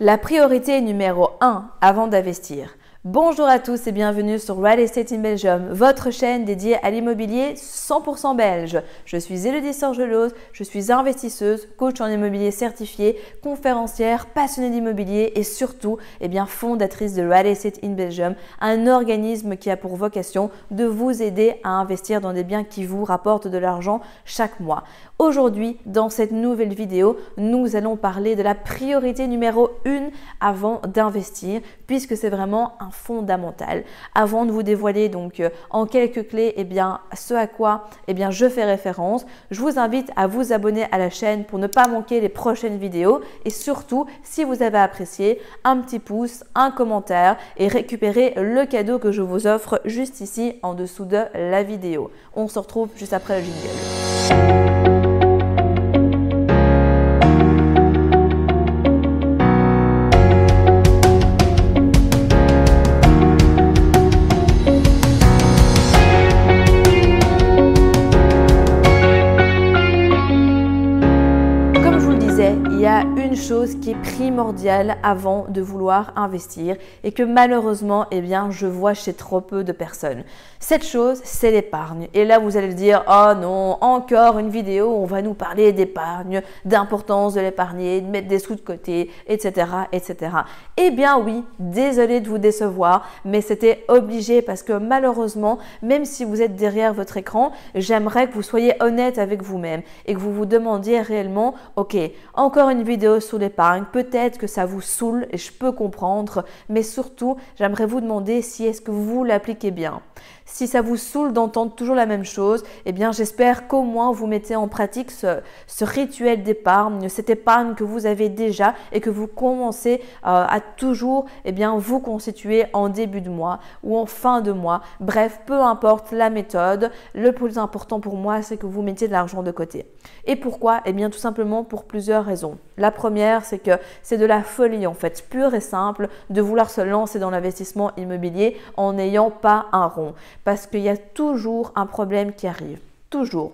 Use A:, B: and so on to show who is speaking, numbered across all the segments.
A: La priorité numéro 1 avant d'investir. Bonjour à tous et bienvenue sur Real Estate in Belgium, votre chaîne dédiée à l'immobilier 100% belge. Je suis Elodie Sorgelose, je suis investisseuse, coach en immobilier certifié, conférencière, passionnée d'immobilier et surtout eh bien, fondatrice de Real Estate in Belgium, un organisme qui a pour vocation de vous aider à investir dans des biens qui vous rapportent de l'argent chaque mois. Aujourd'hui, dans cette nouvelle vidéo, nous allons parler de la priorité numéro 1 avant d'investir, puisque c'est vraiment un fondamental. Avant de vous dévoiler donc euh, en quelques clés, eh bien, ce à quoi eh bien, je fais référence, je vous invite à vous abonner à la chaîne pour ne pas manquer les prochaines vidéos et surtout, si vous avez apprécié, un petit pouce, un commentaire et récupérer le cadeau que je vous offre juste ici en dessous de la vidéo. On se retrouve juste après le jingle. Primordiale avant de vouloir investir et que malheureusement, eh bien, je vois chez trop peu de personnes. Cette chose, c'est l'épargne. Et là, vous allez dire, oh non, encore une vidéo où on va nous parler d'épargne, d'importance de l'épargner, de mettre des sous de côté, etc., etc. Eh bien oui, désolé de vous décevoir, mais c'était obligé parce que malheureusement, même si vous êtes derrière votre écran, j'aimerais que vous soyez honnête avec vous-même et que vous vous demandiez réellement, ok, encore une vidéo sur l'épargne, peut-être que ça vous saoule et je peux comprendre, mais surtout, j'aimerais vous demander si est-ce que vous l'appliquez bien. Si ça vous saoule d'entendre toujours la même chose, eh bien j'espère qu'au moins vous mettez en pratique ce, rituel d'épargne, cette épargne que vous avez déjà et que vous commencez euh, à toujours eh bien, vous constituer en début de mois ou en fin de mois. Bref, peu importe la méthode, le plus important pour moi, c'est que vous mettiez de l'argent de côté. Et pourquoi? Eh bien tout simplement pour plusieurs raisons. La première, c'est que c'est de la folie en fait, pure et simple, de vouloir se lancer dans l'investissement immobilier en n'ayant pas un rond parce qu'il y a toujours un problème qui arrive. Toujours.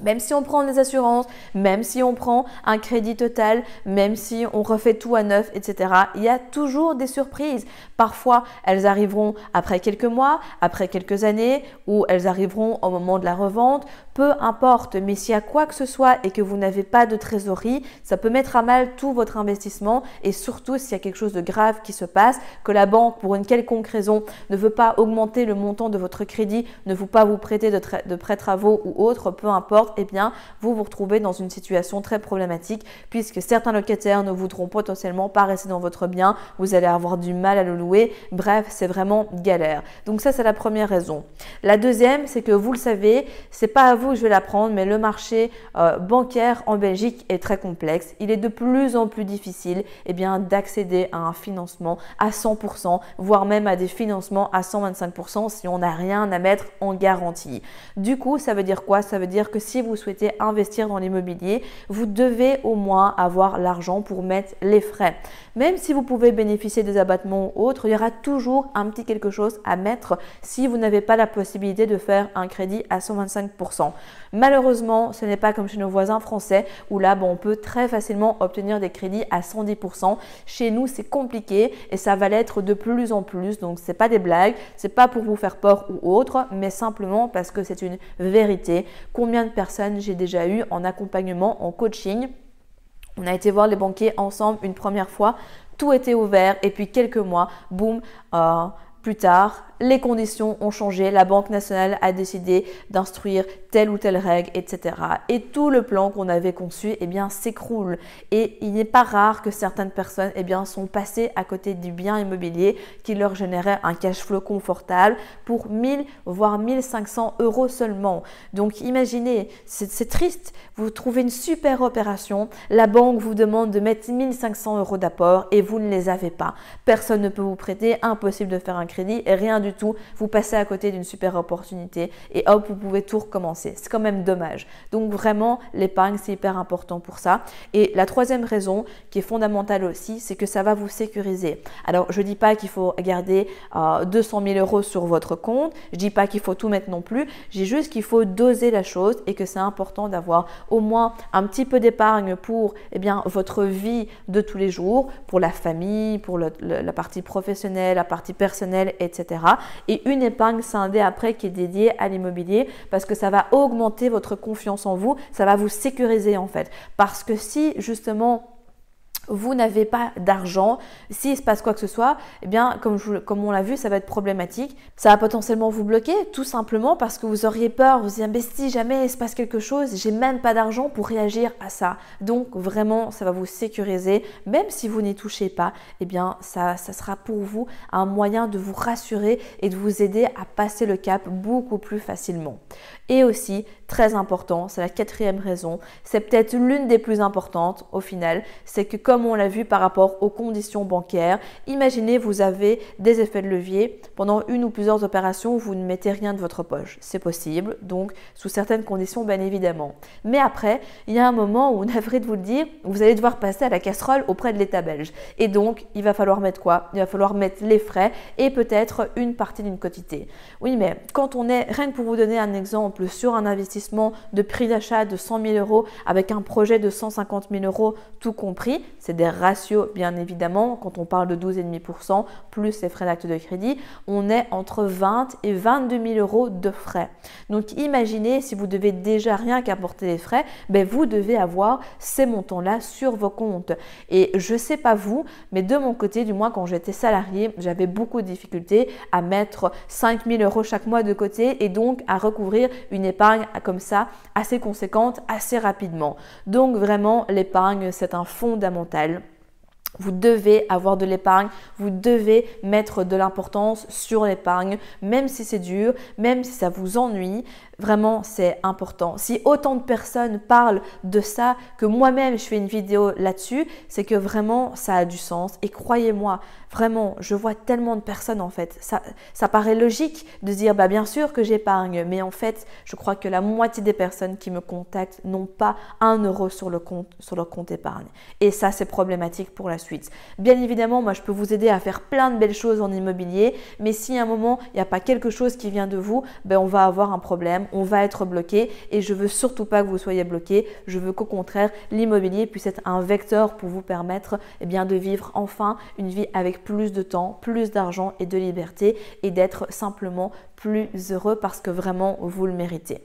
A: Même si on prend des assurances, même si on prend un crédit total, même si on refait tout à neuf, etc., il y a toujours des surprises. Parfois, elles arriveront après quelques mois, après quelques années, ou elles arriveront au moment de la revente, peu importe. Mais s'il y a quoi que ce soit et que vous n'avez pas de trésorerie, ça peut mettre à mal tout votre investissement et surtout s'il y a quelque chose de grave qui se passe, que la banque, pour une quelconque raison, ne veut pas augmenter le montant de votre crédit, ne veut pas vous prêter de, de prêts travaux ou autre, peu importe eh bien, vous vous retrouvez dans une situation très problématique puisque certains locataires ne voudront potentiellement pas rester dans votre bien, vous allez avoir du mal à le louer. Bref, c'est vraiment galère. Donc ça, c'est la première raison. La deuxième, c'est que vous le savez, c'est pas à vous que je vais l'apprendre, mais le marché euh, bancaire en Belgique est très complexe. Il est de plus en plus difficile eh bien, d'accéder à un financement à 100%, voire même à des financements à 125% si on n'a rien à mettre en garantie. Du coup, ça veut dire quoi? Ça veut dire que si vous souhaitez investir dans l'immobilier, vous devez au moins avoir l'argent pour mettre les frais. Même si vous pouvez bénéficier des abattements ou autres, il y aura toujours un petit quelque chose à mettre si vous n'avez pas la possibilité de faire un crédit à 125%. Malheureusement, ce n'est pas comme chez nos voisins français où là, bon, on peut très facilement obtenir des crédits à 110%. Chez nous, c'est compliqué et ça va l'être de plus en plus. Donc, c'est pas des blagues, c'est pas pour vous faire peur ou autre, mais simplement parce que c'est une vérité. Combien de personnes j'ai déjà eu en accompagnement, en coaching. On a été voir les banquiers ensemble une première fois, tout était ouvert. Et puis quelques mois, boum, euh, plus tard, les conditions ont changé, la Banque nationale a décidé d'instruire telle ou telle règle, etc. Et tout le plan qu'on avait conçu, eh bien, s'écroule. Et il n'est pas rare que certaines personnes, eh bien, sont passées à côté du bien immobilier qui leur générait un cash flow confortable pour 1000 voire 1500 euros seulement. Donc, imaginez, c'est triste. Vous trouvez une super opération, la banque vous demande de mettre 1500 euros d'apport et vous ne les avez pas. Personne ne peut vous prêter, impossible de faire un crédit rien du tout, vous passez à côté d'une super opportunité et hop, vous pouvez tout recommencer. C'est quand même dommage. Donc vraiment, l'épargne, c'est hyper important pour ça. Et la troisième raison qui est fondamentale aussi, c'est que ça va vous sécuriser. Alors, je ne dis pas qu'il faut garder 200 euh, 000 euros sur votre compte, je ne dis pas qu'il faut tout mettre non plus, dis juste qu'il faut doser la chose et que c'est important d'avoir au moins un petit peu d'épargne pour eh bien, votre vie de tous les jours, pour la famille, pour la partie professionnelle, la partie personnelle, etc. Et une épargne scindée après qui est dédiée à l'immobilier parce que ça va augmenter votre confiance en vous, ça va vous sécuriser en fait. Parce que si justement vous n'avez pas d'argent, s'il se passe quoi que ce soit, eh bien, comme, on l'a vu, ça va être problématique. Ça va potentiellement vous bloquer, tout simplement parce que vous auriez peur, vous dites, si jamais il se passe quelque chose, j'ai même pas d'argent pour réagir à ça. Donc, vraiment, ça va vous sécuriser. Même si vous n'y touchez pas, eh bien, ça, ça sera pour vous un moyen de vous rassurer et de vous aider à passer le cap beaucoup plus facilement. Et aussi, très important, c'est la quatrième raison, c'est peut-être l'une des plus importantes au final, c'est que comme on l'a vu par rapport aux conditions bancaires, imaginez vous avez des effets de levier pendant une ou plusieurs opérations vous ne mettez rien de votre poche. C'est possible, donc sous certaines conditions bien évidemment. Mais après, il y a un moment où, navré de vous le dire, vous allez devoir passer à la casserole auprès de l'État belge. Et donc, il va falloir mettre quoi? Il va falloir mettre les frais et peut-être une partie d'une quotité. Oui, mais quand on est, rien que pour vous donner un exemple, sur un investissement de prix d'achat de 100 000 euros avec un projet de 150 000 euros tout compris. C'est des ratios bien évidemment. Quand on parle de 12,5% plus les frais d'acte de crédit, on est entre 20 et 22 000 euros de frais. Donc imaginez si vous devez déjà rien qu'apporter les frais, ben vous devez avoir ces montants-là sur vos comptes. Et je sais pas vous, mais de mon côté, du moins quand j'étais salarié, j'avais beaucoup de difficultés à mettre 5 000 euros chaque mois de côté et donc à recouvrir une épargne ça assez conséquente assez rapidement. Donc vraiment, l'épargne, c'est un fondamental. Vous devez avoir de l'épargne, vous devez mettre de l'importance sur l'épargne, même si c'est dur, même si ça vous ennuie, Vraiment, c'est important. Si autant de personnes parlent de ça, que moi-même je fais une vidéo là-dessus, c'est que vraiment ça a du sens. Et croyez-moi, vraiment, je vois tellement de personnes en fait. Ça, paraît logique de dire, bah bien sûr que j'épargne, mais en fait, je crois que la moitié des personnes qui me contactent n'ont pas un euro sur, le compte, leur compte épargne. Et ça, c'est problématique pour la suite. Bien évidemment, moi, je peux vous aider à faire plein de belles choses en immobilier, mais si à un moment, il n'y a pas quelque chose qui vient de vous, ben, on va avoir un problème on va être bloqué et je veux surtout pas que vous soyez bloqué. Je veux qu'au contraire, l'immobilier puisse être un vecteur pour vous permettre eh de vivre enfin une vie avec plus de temps, plus d'argent et de liberté et d'être simplement plus heureux parce que vraiment vous le méritez.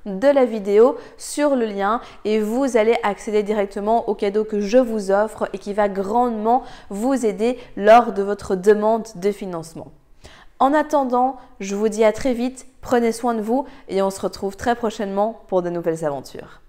A: de la vidéo sur le lien et vous allez accéder directement au cadeau que je vous offre et qui va grandement vous aider lors de votre demande de financement. En attendant, je vous dis à très vite, prenez soin de vous et on se retrouve très prochainement pour de nouvelles aventures.